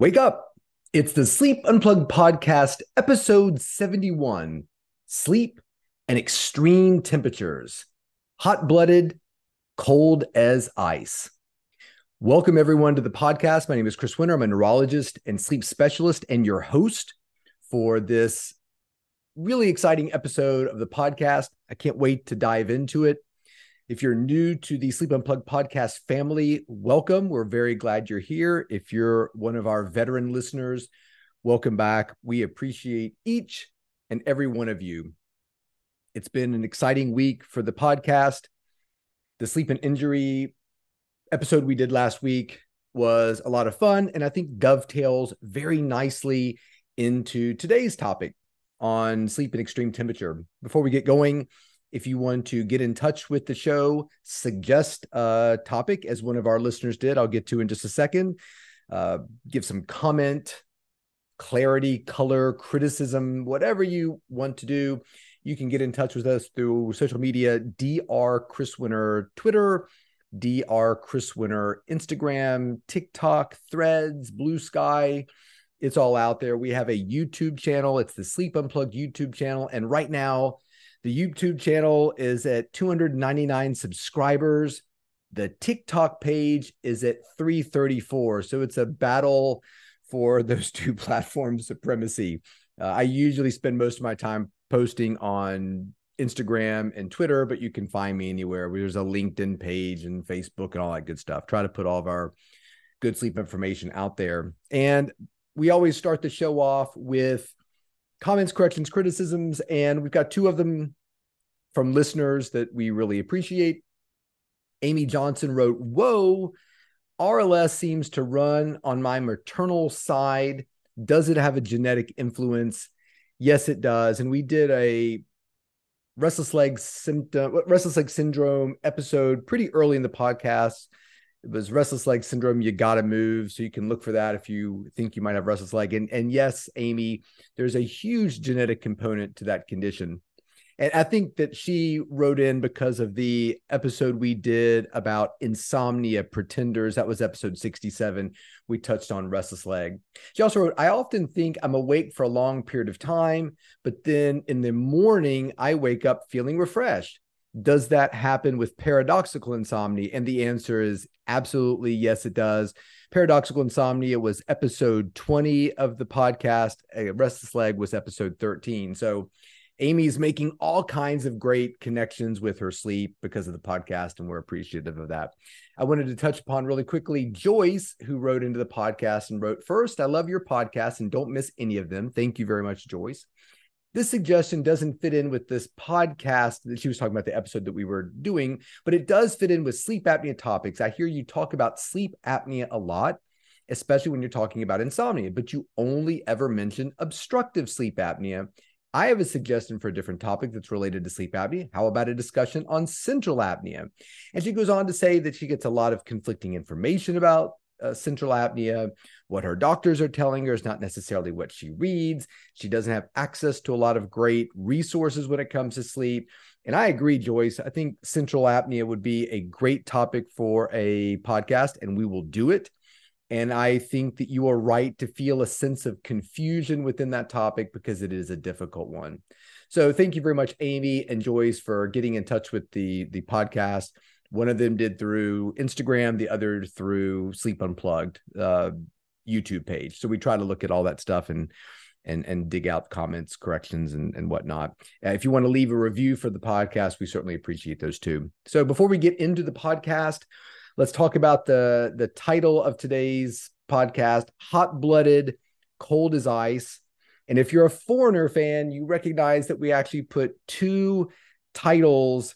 Wake up. It's the Sleep Unplugged podcast, episode 71 Sleep and Extreme Temperatures, Hot Blooded, Cold as Ice. Welcome, everyone, to the podcast. My name is Chris Winter. I'm a neurologist and sleep specialist and your host for this really exciting episode of the podcast. I can't wait to dive into it. If you're new to the Sleep Unplugged podcast family, welcome. We're very glad you're here. If you're one of our veteran listeners, welcome back. We appreciate each and every one of you. It's been an exciting week for the podcast. The sleep and injury episode we did last week was a lot of fun and I think dovetails very nicely into today's topic on sleep and extreme temperature. Before we get going, if you want to get in touch with the show, suggest a topic as one of our listeners did, I'll get to in just a second. Uh, give some comment, clarity, color, criticism, whatever you want to do. You can get in touch with us through social media, Dr. Chris Winter, Twitter, Dr. Chris Winter, Instagram, TikTok, Threads, Blue Sky. It's all out there. We have a YouTube channel. It's the Sleep Unplugged YouTube channel. And right now, the YouTube channel is at 299 subscribers. The TikTok page is at 334. So it's a battle for those two platforms supremacy. Uh, I usually spend most of my time posting on Instagram and Twitter, but you can find me anywhere. There's a LinkedIn page and Facebook and all that good stuff. Try to put all of our good sleep information out there. And we always start the show off with comments, corrections, criticisms, and we've got two of them from listeners that we really appreciate. Amy Johnson wrote, Whoa, RLS seems to run on my maternal side. Does it have a genetic influence? Yes, it does. And we did a restless leg symptom, restless leg syndrome episode pretty early in the podcast. It was restless leg syndrome. You got to move. So you can look for that if you think you might have restless leg. And, and yes, Amy, there's a huge genetic component to that condition. And I think that she wrote in because of the episode we did about insomnia pretenders. That was episode 67. We touched on restless leg. She also wrote, I often think I'm awake for a long period of time, but then in the morning, I wake up feeling refreshed. Does that happen with paradoxical insomnia? And the answer is absolutely yes, it does. Paradoxical insomnia was episode 20 of the podcast. A Restless leg was episode 13. So Amy's making all kinds of great connections with her sleep because of the podcast, and we're appreciative of that. I wanted to touch upon really quickly Joyce, who wrote into the podcast and wrote, First, I love your podcast and don't miss any of them. Thank you very much, Joyce. This suggestion doesn't fit in with this podcast that she was talking about, the episode that we were doing, but it does fit in with sleep apnea topics. I hear you talk about sleep apnea a lot especially when you're talking about insomnia, but you only ever mention obstructive sleep apnea. I have a suggestion for a different topic that's related to sleep apnea. How about a discussion on central apnea? And she goes on to say that she gets a lot of conflicting information about uh, central apnea. What her doctors are telling her is not necessarily what she reads. She doesn't have access to a lot of great resources when it comes to sleep. And I agree, Joyce. I think central apnea would be a great topic for a podcast, and we will do it. And I think that you are right to feel a sense of confusion within that topic because it is a difficult one. So thank you very much, Amy and Joyce, for getting in touch with the the podcast. One of them did through Instagram, the other through Sleep Unplugged uh, YouTube page. So we try to look at all that stuff and and and dig out comments, corrections, and and whatnot. Uh, if you want to leave a review for the podcast, we certainly appreciate those too. So before we get into the podcast, Let's talk about the the title of today's podcast: "Hot Blooded, Cold as Ice." And if you're a Foreigner fan, you recognize that we actually put two titles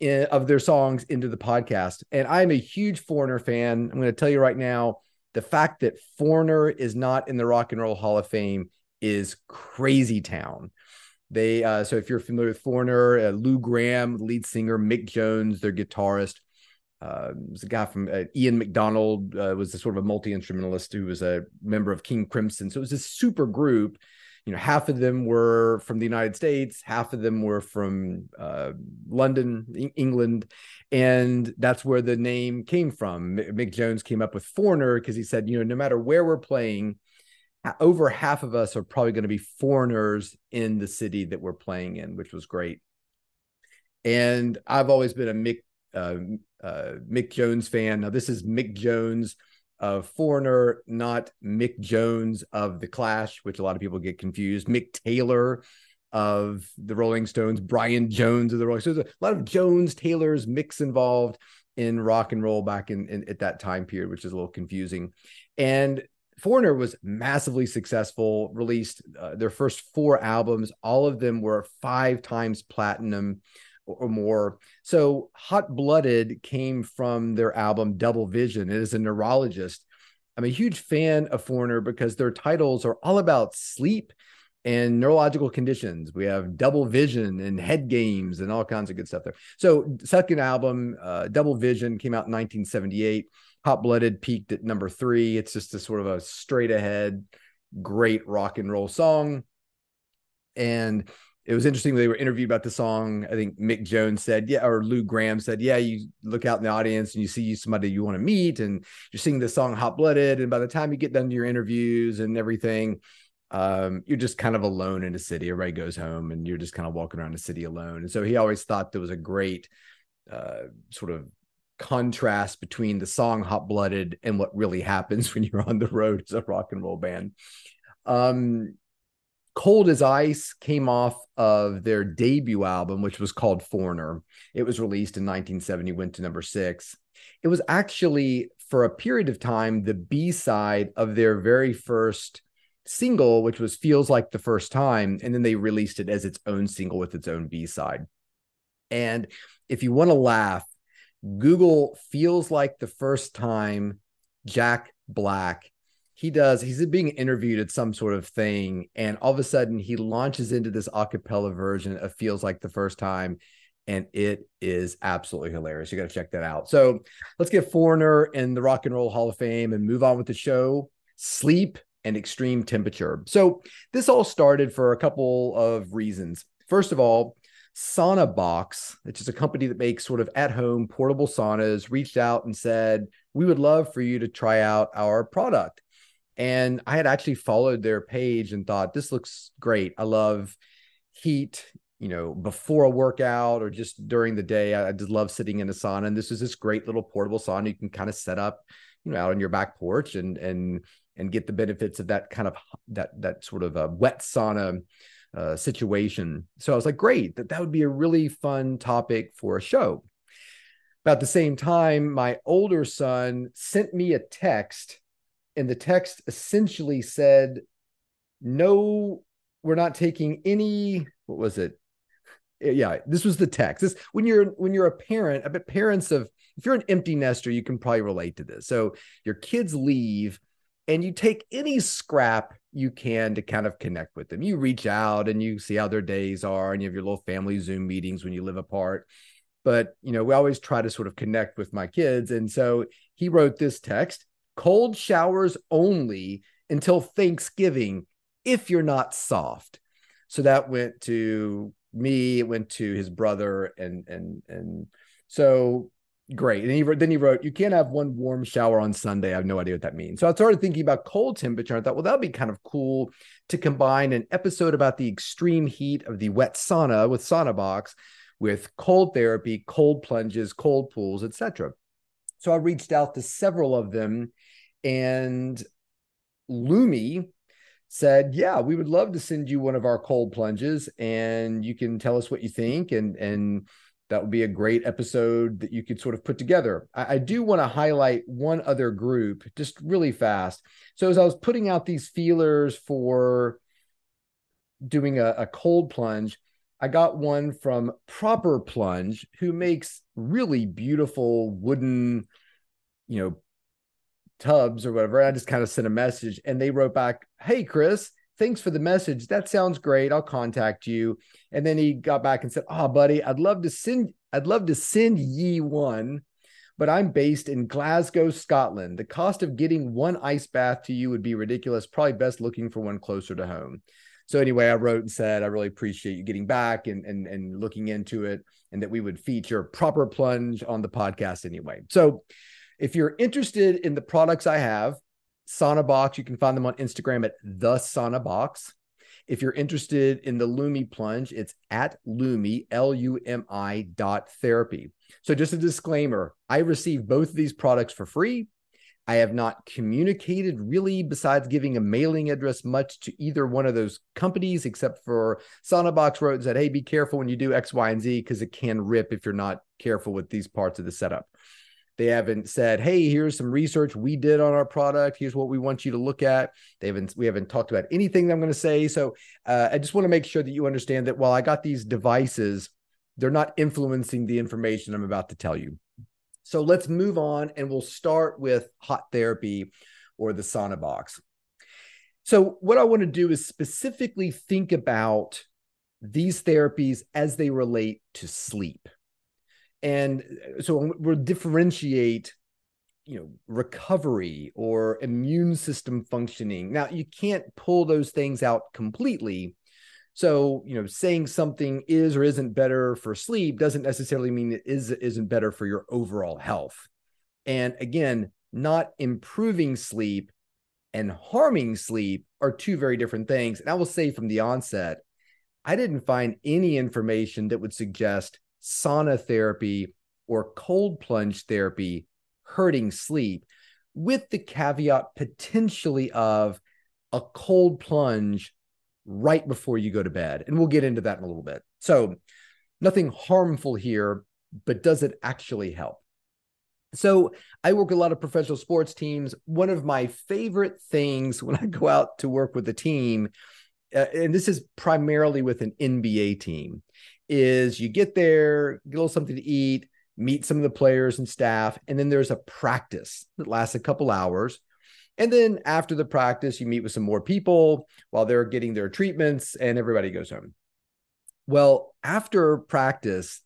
in, of their songs into the podcast. And I'm a huge Foreigner fan. I'm going to tell you right now the fact that Foreigner is not in the Rock and Roll Hall of Fame is crazy town. They uh, so if you're familiar with Foreigner, uh, Lou Gramm, lead singer, Mick Jones, their guitarist, uh, was a guy from uh, Ian McDonald uh, was a sort of a multi instrumentalist who was a member of King Crimson. So it was a super group. You know, half of them were from the United States, half of them were from uh, London, England, and that's where the name came from. Mick Jones came up with foreigner because he said, you know, no matter where we're playing, over half of us are probably going to be foreigners in the city that we're playing in, which was great. And I've always been a Mick uh, uh, Mick Jones fan. Now this is Mick Jones of Foreigner, not Mick Jones of The Clash, which a lot of people get confused. Mick Taylor of the Rolling Stones, Brian Jones of the Rolling Stones. A lot of Jones, Taylors, mix involved in rock and roll back in, in at that time period, which is a little confusing. And Foreigner was massively successful, released uh, their first four albums. All of them were five times platinum or more. So Hot Blooded came from their album Double Vision. It is a neurologist. I'm a huge fan of Foreigner because their titles are all about sleep and neurological conditions. We have Double Vision and Head Games and all kinds of good stuff there. So second album, uh, Double Vision, came out in 1978. Hot Blooded peaked at number three. It's just a sort of a straight ahead, great rock and roll song. And it was interesting they were interviewed about the song. I think Mick Jones said, yeah, or Lou Gramm said, yeah, you look out in the audience and you see somebody you want to meet and you're singing the song Hot Blooded. And by the time you get done to your interviews and everything, um, you're just kind of alone in the city. Everybody goes home and you're just kind of walking around the city alone. And so he always thought there was a great uh, sort of contrast between the song Hot Blooded and what really happens when you're on the road as a rock and roll band. Um, Cold as Ice came off of their debut album, which was called Foreigner. It was released in 1970, went to number six. It was actually, for a period of time, the B side of their very first single, which was Feels Like the First Time. And then they released it as its own single with its own B side. And if you want to laugh, Google Feels Like the First Time, Jack Black he does he's being interviewed at some sort of thing and all of a sudden he launches into this acapella version of feels like the first time and it is absolutely hilarious. You got to check that out. So let's get foreigner in the rock and roll hall of fame and move on with the show. Sleep and extreme temperature. So this all started for a couple of reasons. First of all sauna box which is a company that makes sort of at home portable saunas, reached out and said, We would love for you to try out our product. And I had actually followed their page and thought, this looks great. I love heat, you know, before a workout or just during the day. I, just love sitting in a sauna. And this is this great little portable sauna you can kind of set up, you know, out on your back porch and and and get the benefits of that kind of that that sort of a wet sauna uh, situation. So I was like, great, that that would be a really fun topic for a show. About the same time, my older son sent me a text and the text essentially said, "No, we're not taking any." What was it? Eh, yeah, this was the text. This when you're when you're a parent, I bet parents of if you're an empty nester, you can probably relate to this. So your kids leave, and you take any scrap you can to kind of connect with them. You reach out and you see how their days are, and you have your little family Zoom meetings when you live apart. But you know, we always try to sort of connect with my kids, and so he wrote this text cold showers only until Thanksgiving if you're not soft. So that went to me, it went to his brother, and and and so great. And he then he wrote, "You can't have one warm shower on Sunday." I have no idea what that means. So I started thinking about cold temperature. I thought, well, that'd be kind of cool to combine an episode about the extreme heat of the wet sauna with sauna box with cold therapy, cold plunges, cold pools, etc. So I reached out to several of them and Lumi said, "Yeah, we would love to send you one of our cold plunges, and you can tell us what you think, and and that would be a great episode that you could sort of put together." I, I do want to highlight one other group just really fast. So as I was putting out these feelers for doing a, a cold plunge, I got one from Proper Plunge, who makes really beautiful wooden, you know, Tubs or whatever. I just kind of sent a message and they wrote back, Hey, Chris, thanks for the message. That sounds great. I'll contact you. And then he got back and said, Oh, buddy, I'd love to send, I'd love to send ye one, but I'm based in Glasgow, Scotland. The cost of getting one ice bath to you would be ridiculous. Probably best looking for one closer to home. So anyway, I wrote and said, I really appreciate you getting back and and and looking into it, and that we would feature proper plunge on the podcast anyway. So if you're interested in the products I have, Sauna-Box, you can find them on Instagram at the Sauna-Box. If you're interested in the Lumi plunge, it's at Lumi, L U M I dot therapy. So, just a disclaimer I receive both of these products for free. I have not communicated really, besides giving a mailing address, much to either one of those companies, except for Sauna-Box wrote and said, Hey, be careful when you do X, Y, and Z because it can rip if you're not careful with these parts of the setup. They haven't said, "Hey, here's some research we did on our product. Here's what we want you to look at." They haven't. We haven't talked about anything that I'm going to say. So uh, I just want to make sure that you understand that while I got these devices, they're not influencing the information I'm about to tell you. So let's move on, and we'll start with hot therapy or the Sauna-Box. So what I want to do is specifically think about these therapies as they relate to sleep and uh, so we'll differentiate you know recovery or immune system functioning now you can't pull those things out completely. So you know saying something is or isn't better for sleep doesn't necessarily mean it is isn't better for your overall health. And again not improving sleep and harming sleep are two very different things. And i will say from the onset i didn't find any information that would suggest sauna therapy or cold plunge therapy hurting sleep, with the caveat potentially of a cold plunge right before you go to bed. And we'll get into that in a little bit. So, nothing harmful here, but does it actually help? So, I work with a lot of professional sports teams. One of my favorite things when I go out to work with a team, uh, and this is primarily with an NBA team, is you get there, get a little something to eat, meet some of the players and staff, and then there's a practice that lasts a couple hours. And then after the practice, you meet with some more people while they're getting their treatments, and everybody goes home. Well, after practice,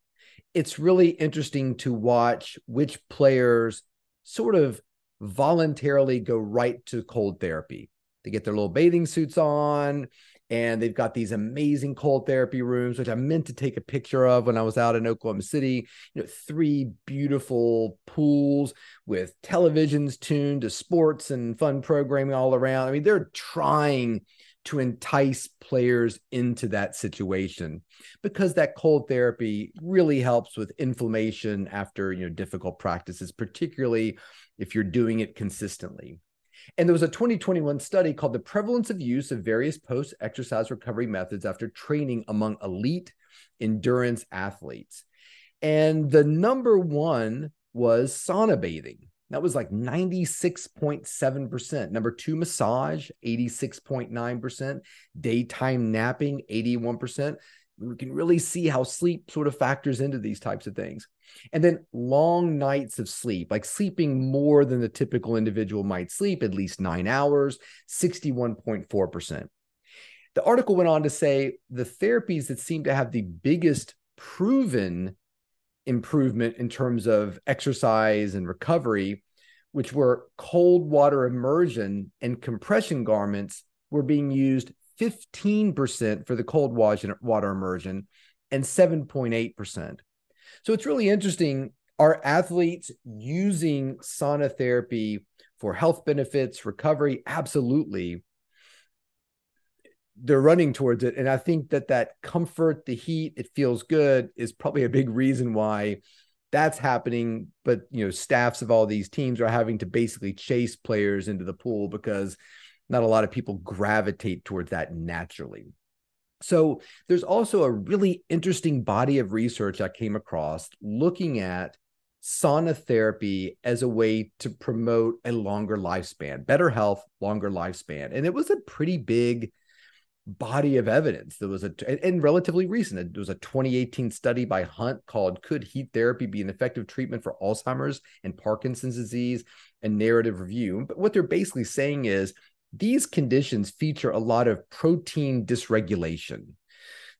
it's really interesting to watch which players sort of voluntarily go right to cold therapy. They get their little bathing suits on and they've got these amazing cold therapy rooms which i meant to take a picture of when i was out in oklahoma city. You know three beautiful pools with televisions tuned to sports and fun programming all around. I mean they're trying to entice players into that situation because that cold therapy really helps with inflammation after you know difficult practices particularly if you're doing it consistently and there was a 2021 study called The Prevalence of Use of Various Post Exercise Recovery Methods After Training Among Elite Endurance Athletes. And the number one was sauna bathing. That was like 96.7%. Number two, massage, 86.9%. Daytime napping, 81% we can really see how sleep sort of factors into these types of things. And then long nights of sleep, like sleeping more than the typical individual might sleep, at least nine hours, 61.4%. The article went on to say the therapies that seem to have the biggest proven improvement in terms of exercise and recovery, which were cold water immersion and compression garments, were being used 15% for the cold water immersion and 7.8%. So it's really interesting. Are athletes using sauna therapy for health benefits, recovery? Absolutely. They're running towards it. And I think that that comfort, the heat, it feels good is probably a big reason why that's happening. But, you know, staffs of all these teams are having to basically chase players into the pool because not a lot of people gravitate towards that naturally. So there's also a really interesting body of research I came across looking at sauna therapy as a way to promote a longer lifespan, better health, longer lifespan. And it was a pretty big body of evidence. There was a and relatively recent. There was a 2018 study by Hunt called "Could Heat Therapy Be an Effective Treatment for Alzheimer's and Parkinson's Disease?" and narrative review. But what they're basically saying is these conditions feature a lot of protein dysregulation.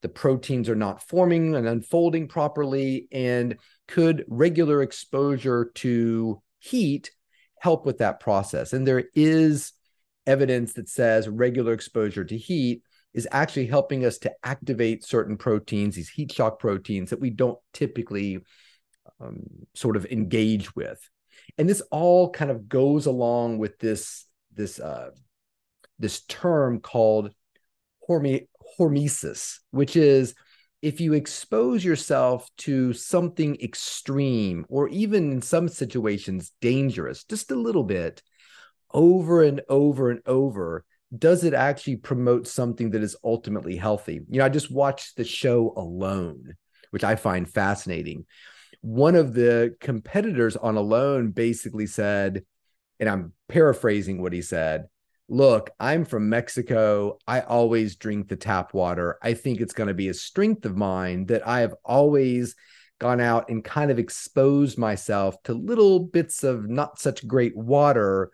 The proteins are not forming and unfolding properly, and could regular exposure to heat help with that process? And there is evidence that says regular exposure to heat is actually helping us to activate certain proteins, these heat shock proteins that we don't typically um, sort of engage with. And this all kind of goes along with this this uh, this term called horme- hormesis, which is if you expose yourself to something extreme or even in some situations dangerous, just a little bit, over and over and over, does it actually promote something that is ultimately healthy? You know, I just watched the show Alone, which I find fascinating. One of the competitors on Alone basically said, and I'm paraphrasing what he said look, I'm from Mexico. I always drink the tap water. I think it's going to be a strength of mine that I have always gone out and kind of exposed myself to little bits of not such great water.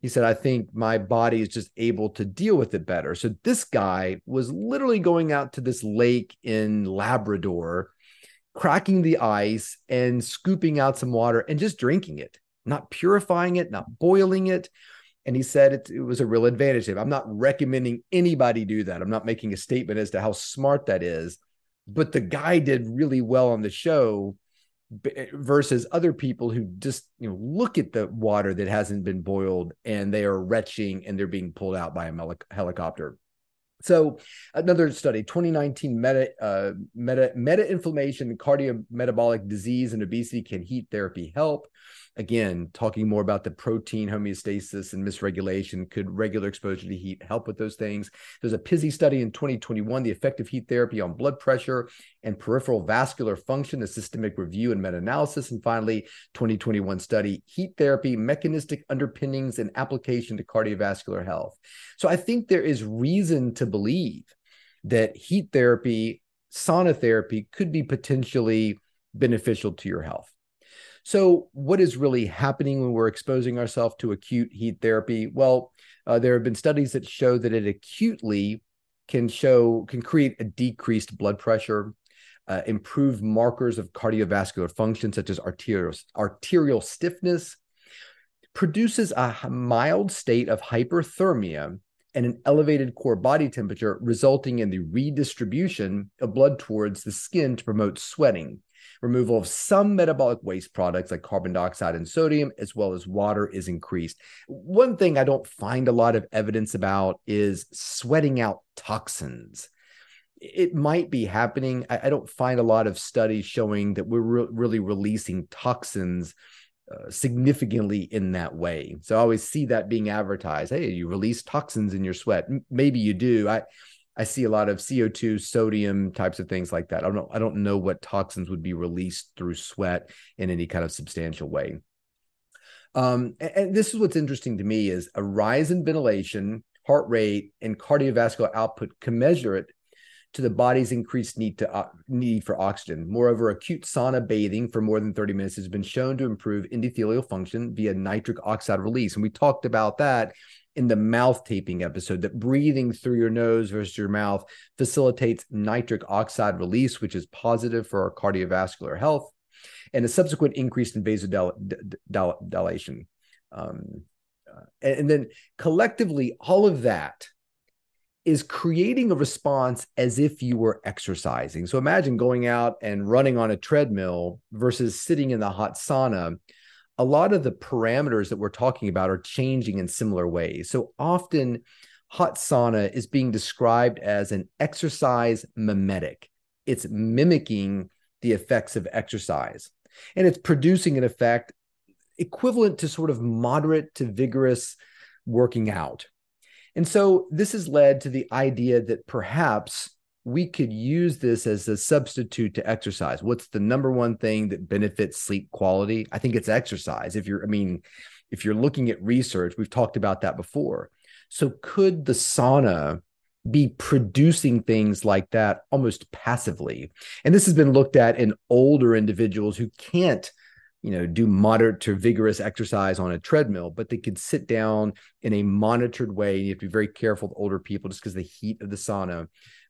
He said, I think my body is just able to deal with it better. So this guy was literally going out to this lake in Labrador, cracking the ice and scooping out some water and just drinking it, not purifying it, not boiling it and he said it, it was a real advantage. I'm not recommending anybody do that. I'm not making a statement as to how smart that is, but the guy did really well on the show versus other people who just you know look at the water that hasn't been boiled and they are retching and they're being pulled out by a helicopter. So another study, 2019 meta uh, meta meta inflammation, cardiometabolic disease, and obesity can heat therapy help? Again, talking more about the protein homeostasis and misregulation. Could regular exposure to heat help with those things? There's a PISY study in 2021, the effective heat therapy on blood pressure and peripheral vascular function, a systemic review and meta analysis. And finally, 2021 study, heat therapy, mechanistic underpinnings and application to cardiovascular health. So I think there is reason to believe that heat therapy, sauna therapy could be potentially beneficial to your health. So, what is really happening when we're exposing ourselves to acute heat therapy? Well, uh, there have been studies that show that it acutely can show can create a decreased blood pressure, uh, improved markers of cardiovascular function such as arterial arterial stiffness, produces a mild state of hyperthermia and an elevated core body temperature, resulting in the redistribution of blood towards the skin to promote sweating. Removal of some metabolic waste products like carbon dioxide and sodium, as well as water, is increased. One thing I don't find a lot of evidence about is sweating out toxins. It might be happening. I, don't find a lot of studies showing that we're re- really releasing toxins uh, significantly in that way. So I always see that being advertised. Hey, you release toxins in your sweat. M- maybe you do. I I see a lot of CO2, sodium types of things like that. I don't know, I don't know what toxins would be released through sweat in any kind of substantial way. Um, and, and this is what's interesting to me is a rise in ventilation, heart rate, and cardiovascular output commensurate to the body's increased need to uh, need for oxygen. Moreover, acute sauna bathing for more than 30 minutes has been shown to improve endothelial function via nitric oxide release. And we talked about that in the mouth taping episode that breathing through your nose versus your mouth facilitates nitric oxide release, which is positive for our cardiovascular health, and a subsequent increase in vasodilation. Um, uh, and, and then collectively, all of that is creating a response as if you were exercising. So imagine going out and running on a treadmill versus sitting in the hot sauna a lot of the parameters that we're talking about are changing in similar ways. So often, hot sauna is being described as an exercise mimetic, it's mimicking the effects of exercise, and it's producing an effect equivalent to sort of moderate to vigorous working out. And so, this has led to the idea that perhaps we could use this as a substitute to exercise. What's the number one thing that benefits sleep quality? I think it's exercise. If you're, I mean, if you're looking at research, we've talked about that before. So could the sauna be producing things like that almost passively? And this has been looked at in older individuals who can't you know do moderate to vigorous exercise on a treadmill but they could sit down in a monitored way you have to be very careful with older people just because the heat of the sauna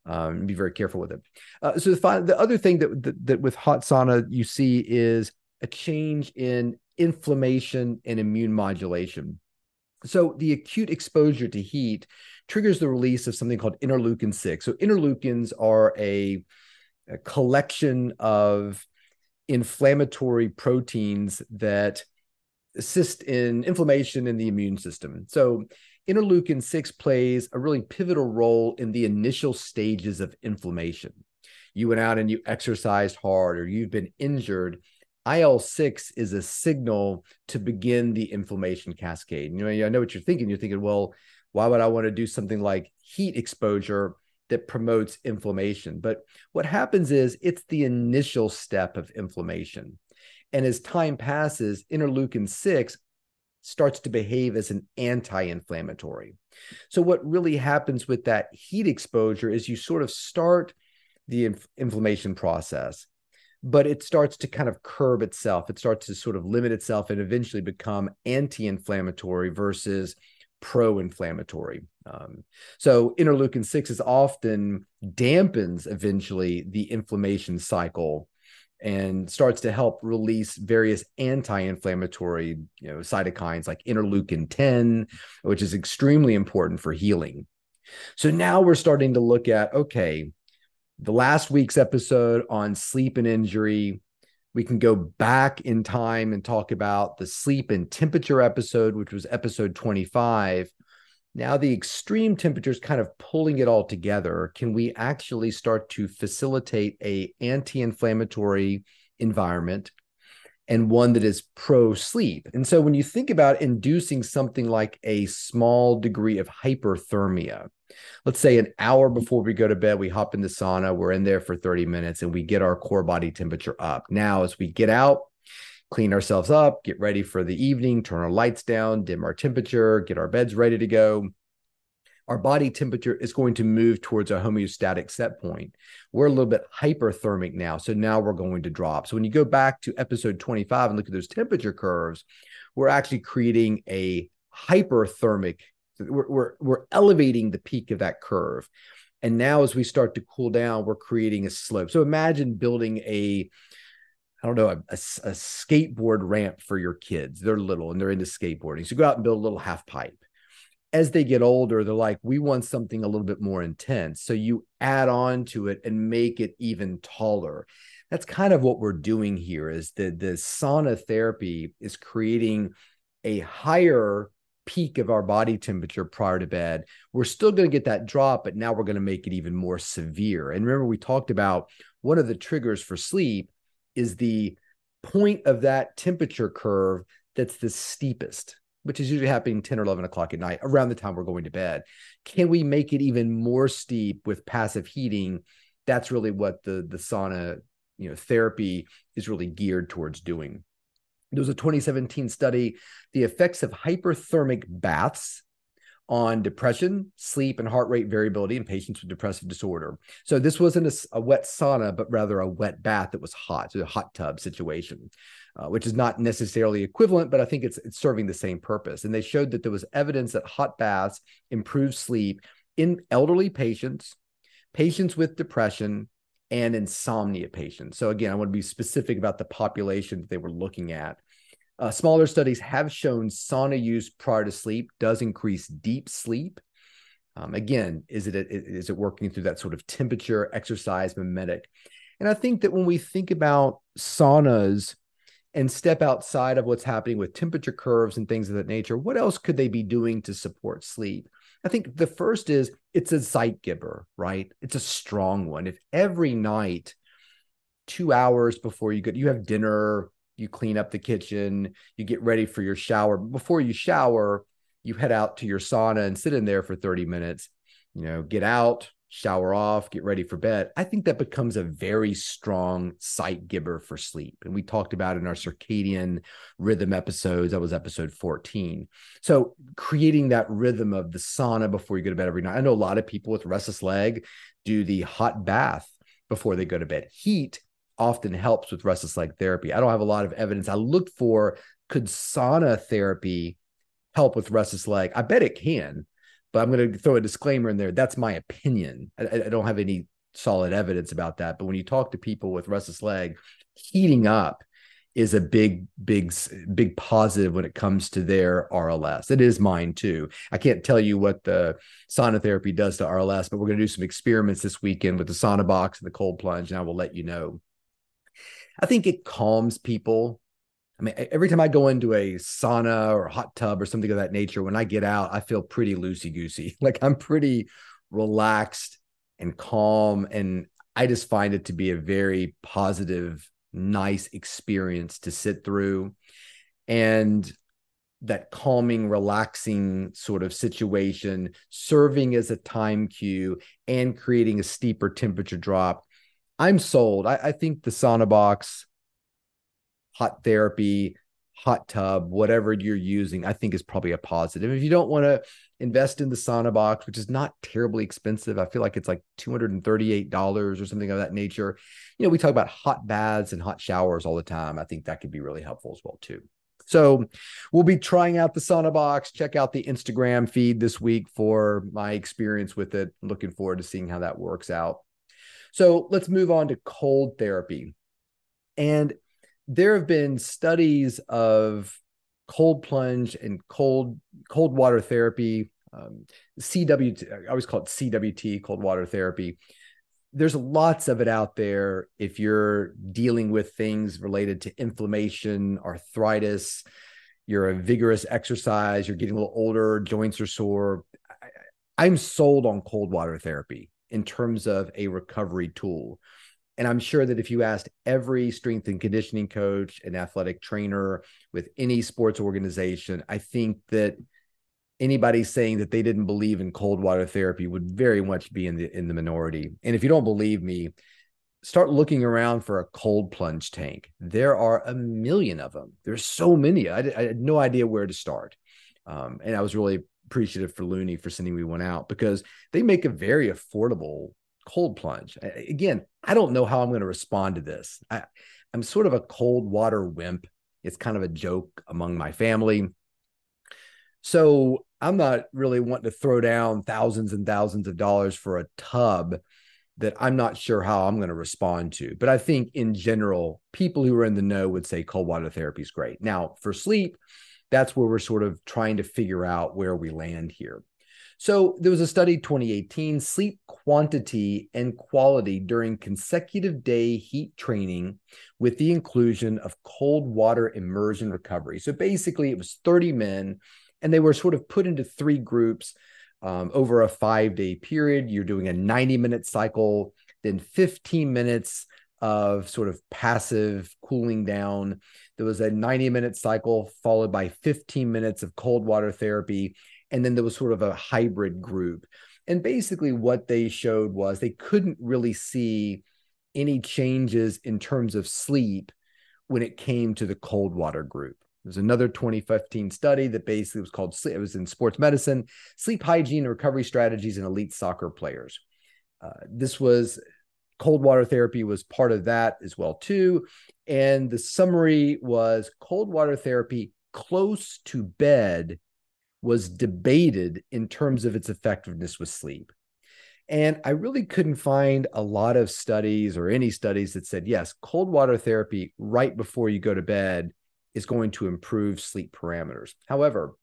um, be very careful with it. Uh, so the, the other thing that, that, that with hot sauna you see is a change in inflammation and immune modulation. So the acute exposure to heat triggers the release of something called interleukin 6. So interleukins are a, a collection of inflammatory proteins that assist in inflammation in the immune system. So interleukin 6 plays a really pivotal role in the initial stages of inflammation. You went out and you exercised hard or you've been injured, IL 6 is a signal to begin the inflammation cascade. You know, I know what you're thinking. You're thinking, well, why would I want to do something like heat exposure that promotes inflammation? But what happens is it's the initial step of inflammation. And as time passes, interleukin 6 starts to behave as an anti inflammatory. So, what really happens with that heat exposure is you sort of start the inf- inflammation process but it starts to kind of curb itself. It starts to sort of limit itself and eventually become anti inflammatory versus pro inflammatory. Um, so interleukin 6 is often dampens eventually the inflammation cycle and starts to help release various anti-inflammatory you know cytokines like interleukin 10 which is extremely important for healing so now we're starting to look at okay the last week's episode on sleep and injury. We can go back in time and talk about the sleep and temperature episode, which was episode 25. Now, the extreme temperatures kind of pulling it all together. Can we actually start to facilitate a anti-inflammatory environment and one that is pro sleep? And so when you think about inducing something like a small degree of hyperthermia, let's say an hour before we go to bed, we hop in the sauna, we're in there for 30 minutes and we get our core body temperature up. Now, as we get out, clean ourselves up, get ready for the evening, turn our lights down, dim our temperature, get our beds ready to go. Our body temperature is going to move towards a homeostatic set point. We're a little bit hyperthermic now. So now we're going to drop. So when you go back to episode 25 and look at those temperature curves, we're actually creating a hyperthermic we're, we're, we're elevating the peak of that curve. And now, as we start to cool down, we're creating a slope. So imagine building a, I don't know, a, a, a skateboard ramp for your kids. They're little and they're into skateboarding. So go out and build a little half pipe. As they get older, they're like, we want something a little bit more intense. So you add on to it and make it even taller. That's kind of what we're doing here is the, the sauna therapy is creating a higher peak of our body temperature prior to bed, we're still going to get that drop, but now we're going to make it even more severe. And remember, we talked about one of the triggers for sleep is the point of that temperature curve that's the steepest, which is usually happening 10 or 11 o'clock at night, around the time we're going to bed. Can we make it even more steep with passive heating? That's really what the, the sauna you know therapy is really geared towards doing there was a 2017 study, the effects of hyperthermic baths on depression, sleep, and heart rate variability in patients with depressive disorder. So this wasn't a, a wet sauna, but rather a wet bath that was hot, so a hot tub situation, uh, which is not necessarily equivalent, but I think it's, it's serving the same purpose. And they showed that there was evidence that hot baths improve sleep in elderly patients, patients with depression, and insomnia patients. So again, I want to be specific about the population that they were looking at. Uh, smaller studies have shown sauna use prior to sleep does increase deep sleep. Um, again, is it is it working through that sort of temperature exercise mimetic? And I think that when we think about saunas and step outside of what's happening with temperature curves and things of that nature, what else could they be doing to support sleep? I think the first is it's a Zeitgeber, right? It's a strong one. If every night, two hours before you go, you have dinner, you clean up the kitchen, you get ready for your shower. Before you shower, you head out to your sauna and sit in there for 30 minutes. You know, get out, shower off, get ready for bed. I think that becomes a very strong Zeitgeber for sleep. And we talked about in our circadian rhythm episodes. That was episode 14. So creating that rhythm of the sauna before you go to bed every night. I know a lot of people with restless leg do the hot bath before they go to bed. Heat often helps with restless leg therapy. I don't have a lot of evidence. I looked for could sauna therapy help with restless leg? I bet it can, but I'm going to throw a disclaimer in there. That's my opinion. I, I don't have any solid evidence about that. But when you talk to people with restless leg, heating up is a big, big, big positive when it comes to their RLS. It is mine too. I can't tell you what the sauna therapy does to RLS, but we're going to do some experiments this weekend with the sauna box and the cold plunge, and I will let you know. I think it calms people. I mean, every time I go into a sauna or a hot tub or something of that nature, when I get out, I feel pretty loosey goosey. Like I'm pretty relaxed and calm. And I just find it to be a very positive nice experience to sit through. And that calming, relaxing sort of situation, serving as a time cue and creating a steeper temperature drop. I'm sold. I, I think the sauna box, hot therapy, hot tub, whatever you're using, I think is probably a positive. If you don't want to invest in the sauna box, which is not terribly expensive, I feel like it's like $238 or something of that nature. You know, we talk about hot baths and hot showers all the time. I think that could be really helpful as well too. So we'll be trying out the sauna box. Check out the Instagram feed this week for my experience with it. Looking forward to seeing how that works out. So let's move on to cold therapy. And there have been studies of cold plunge and cold cold water therapy um, cwt i always call it cwt cold water therapy. There's lots of it out there if you're dealing with things related to inflammation arthritis you're a vigorous exercise you're getting a little older joints are sore. I, i'm sold on cold water therapy in terms of a recovery tool and I'm sure that if you asked every strength and conditioning coach and athletic trainer with any sports organization, I think that anybody saying that they didn't believe in cold water therapy would very much be in the in the minority. And if you don't believe me, start looking around for a cold plunge tank. There are a million of them. There's so many. I, I had no idea where to start. Um, and I was really appreciative for Lumi for sending me one out because they make a very affordable cold plunge. Again, I don't know how I'm going to respond to this. I, I'm sort of a cold water wimp. It's kind of a joke among my family. So I'm not really wanting to throw down thousands and thousands of dollars for a tub that I'm not sure how I'm going to respond to. But I think in general, people who are in the know would say cold water therapy is great. Now, for sleep, that's where we're sort of trying to figure out where we land here. So there was a study 2018 sleep quantity and quality during consecutive day heat training with the inclusion of cold water immersion recovery. So basically, it was 30 men, and they were sort of put into three groups um, over a five day period. You're doing a 90 minute cycle, then 15 minutes of sort of passive cooling down. There was a 90 minute cycle followed by 15 minutes of cold water therapy and then there was sort of a hybrid group. And basically, what they showed was they couldn't really see any changes in terms of sleep when it came to the cold water group. There's another 2015 study that basically was called it was in sports medicine, sleep hygiene recovery strategies in elite soccer players. Uh, this was cold water therapy was part of that as well too, and the summary was cold water therapy close to bed was debated in terms of its effectiveness with sleep. And I really couldn't find a lot of studies or any studies that said, yes, cold water therapy right before you go to bed is going to improve sleep parameters. However,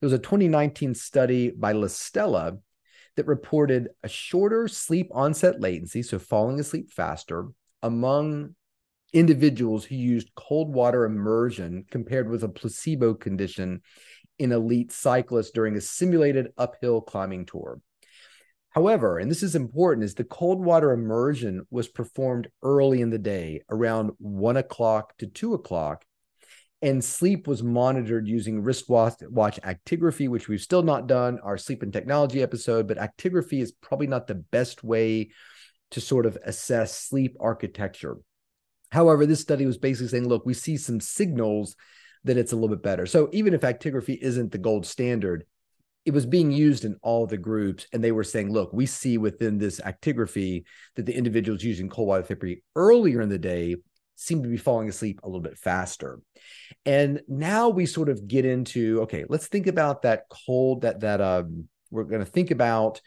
there was a 2019 study by LaStella that reported a shorter sleep onset latency, so falling asleep faster, among individuals who used cold water immersion compared with a placebo condition in elite cyclists during a simulated uphill climbing tour. However, and this is important, is the cold water immersion was performed early in the day, around one o'clock to two o'clock, and sleep was monitored using wristwatch watch actigraphy, which we've still not done our sleep and technology episode, but actigraphy is probably not the best way to sort of assess sleep architecture. However, this study was basically saying, look, we see some signals that it's a little bit better. So even if actigraphy isn't the gold standard, it was being used in all the groups and they were saying look we see within this actigraphy that the individuals using cold water therapy earlier in the day seem to be falling asleep a little bit faster. And now we sort of get into okay let's think about that cold that that um we're going to think about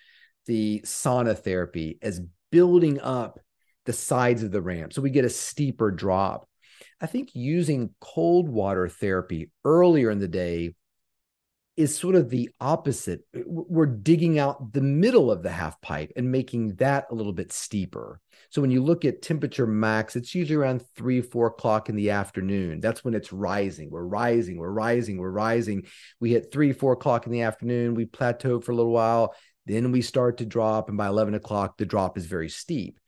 the sauna therapy as building up the sides of the ramp. So we get a steeper drop. I think using cold water therapy earlier in the day is sort of the opposite. We're digging out the middle of the half pipe and making that a little bit steeper. So when you look at temperature max, it's usually around three, four o'clock in the afternoon. That's when it's rising. We're rising, we're rising, we're rising. We hit three, four o'clock in the afternoon. We plateau for a little while. Then we start to drop. And by 11 o'clock, the drop is very steep.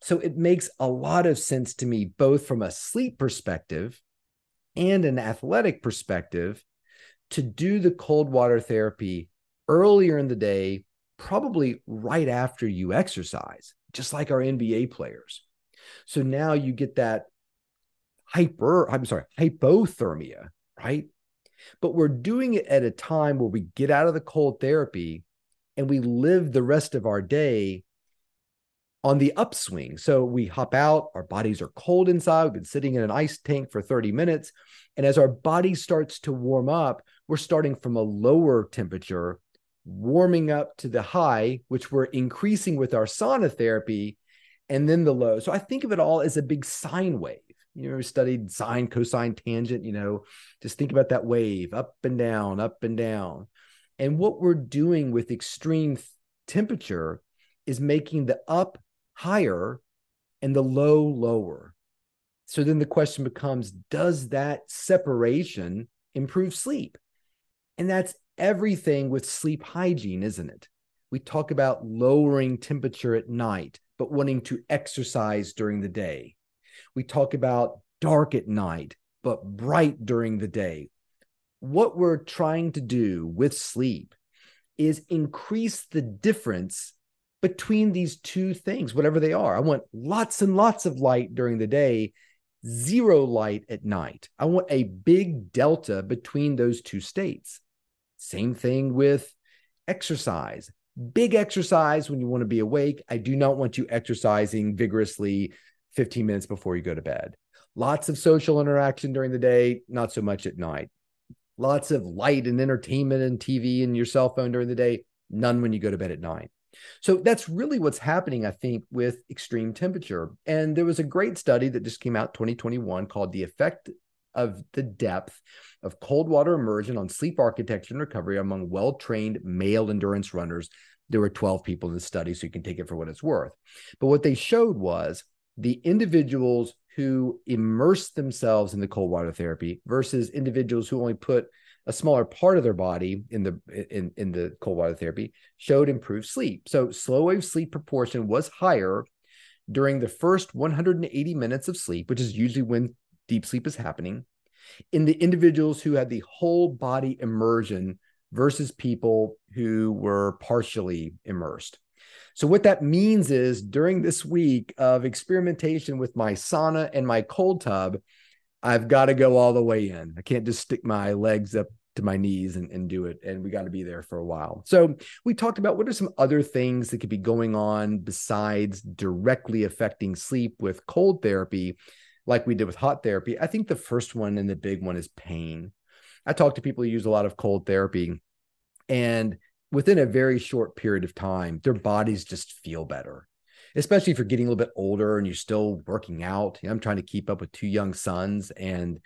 So it makes a lot of sense to me, both from a sleep perspective and an athletic perspective, to do the cold water therapy earlier in the day, probably right after you exercise, just like our NBA players. So now you get that hyper, I'm sorry, hypothermia, right? But we're doing it at a time where we get out of the cold therapy and we live the rest of our day on the upswing. So we hop out, our bodies are cold inside. We've been sitting in an ice tank for 30 minutes. And as our body starts to warm up, we're starting from a lower temperature, warming up to the high, which we're increasing with our sauna therapy, and then the low. So I think of it all as a big sine wave. You know, we studied sine, cosine, tangent, you know, just think about that wave up and down, up and down. And what we're doing with extreme temperature is making the up higher and the low lower. So then the question becomes Does that separation improve sleep? And that's everything with sleep hygiene, isn't it? We talk about lowering temperature at night, but wanting to exercise during the day. We talk about dark at night, but bright during the day. What we're trying to do with sleep is increase the difference between these two things, whatever they are. I want lots and lots of light during the day, zero light at night. I want a big delta between those two states. Same thing with exercise. Big exercise when you want to be awake. I do not want you exercising vigorously 15 minutes before you go to bed. Lots of social interaction during the day, not so much at night. Lots of light and entertainment and TV and your cell phone during the day, none when you go to bed at night. So that's really what's happening, I think, with extreme temperature. And there was a great study that just came out 2021 called The Effect of the Depth of Cold Water Immersion on Sleep Architecture and Recovery Among Well Trained Male Endurance Runners. There were 12 people in the study, so you can take it for what it's worth. But what they showed was the individuals who immersed themselves in the cold water therapy versus individuals who only put a smaller part of their body in the in, in the cold water therapy showed improved sleep. So slow wave sleep proportion was higher during the first 180 minutes of sleep, which is usually when deep sleep is happening, in the individuals who had the whole body immersion versus people who were partially immersed. So, what that means is during this week of experimentation with my sauna and my cold tub, I've got to go all the way in. I can't just stick my legs up to my knees and, and do it. And we got to be there for a while. So we talked about what are some other things that could be going on besides directly affecting sleep with cold therapy, like we did with hot therapy. I think the first one and the big one is pain. I talk to people who use a lot of cold therapy, and within a very short period of time, their bodies just feel better especially if you're getting a little bit older and you're still working out. I'm trying to keep up with two young sons and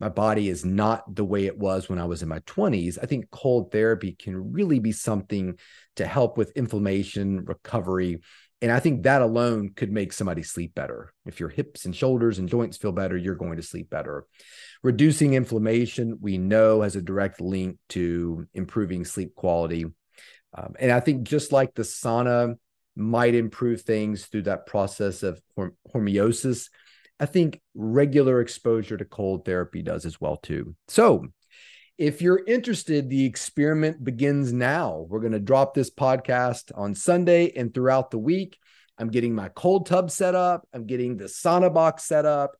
my body is not the way it was when I was in my 20s. I think cold therapy can really be something to help with inflammation, recovery. And I think that alone could make somebody sleep better. If your hips and shoulders and joints feel better, you're going to sleep better. Reducing inflammation, we know, has a direct link to improving sleep quality. Um, and I think just like the sauna might improve things through that process of hormesis. I think regular exposure to cold therapy does as well too. So, if you're interested, the experiment begins now. We're going to drop this podcast on Sunday and throughout the week. I'm getting my cold tub set up. I'm getting the sauna box set up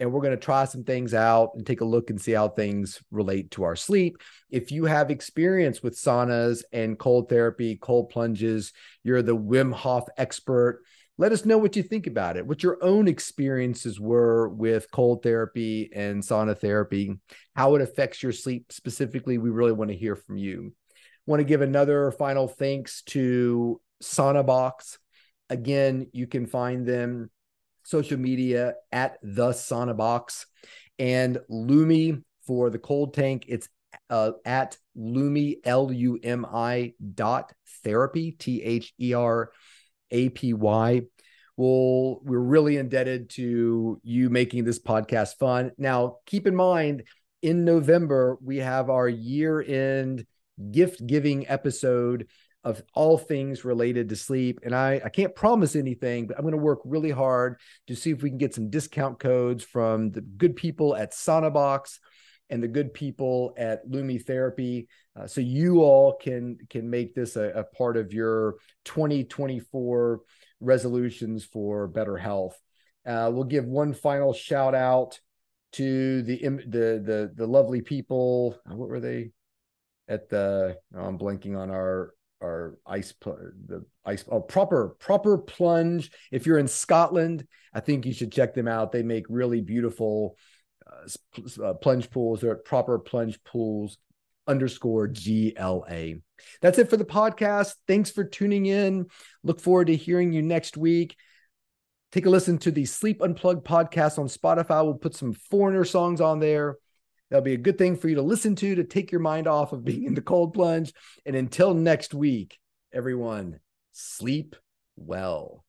and we're going to try some things out and take a look and see how things relate to our sleep. If you have experience with saunas and cold therapy, cold plunges, you're the Wim Hof expert. Let us know what you think about it, what your own experiences were with cold therapy and sauna therapy, how it affects your sleep specifically. We really want to hear from you. Want to give another final thanks to Sauna Box. Again, you can find them social media at the Sauna Box and Lumi for the cold tank. It's uh, at Lumi, L U M I dot therapy, T H E R A P Y. Well, we're really indebted to you making this podcast fun. Now, keep in mind, in November, we have our year end gift giving episode of all things related to sleep. And I, I can't promise anything, but I'm going to work really hard to see if we can get some discount codes from the good people at Sauna Box and the good people at Lumi Therapy, uh, so you all can can make this a, a part of your 2024 resolutions for better health. Uh, we'll give one final shout out to the the the the lovely people. What were they at the? Oh, I'm blanking on our our ice the ice oh proper proper plunge if you're in scotland i think you should check them out they make really beautiful uh, uh, plunge pools they're at proper plunge pools underscore gla that's it for the podcast. Thanks for tuning in. Look forward to hearing you next week. Take a listen to the sleep unplugged podcast on spotify. We'll put some foreigner songs on there. That'll be a good thing for you to listen to to take your mind off of being in the cold plunge. And until next week, everyone, sleep well.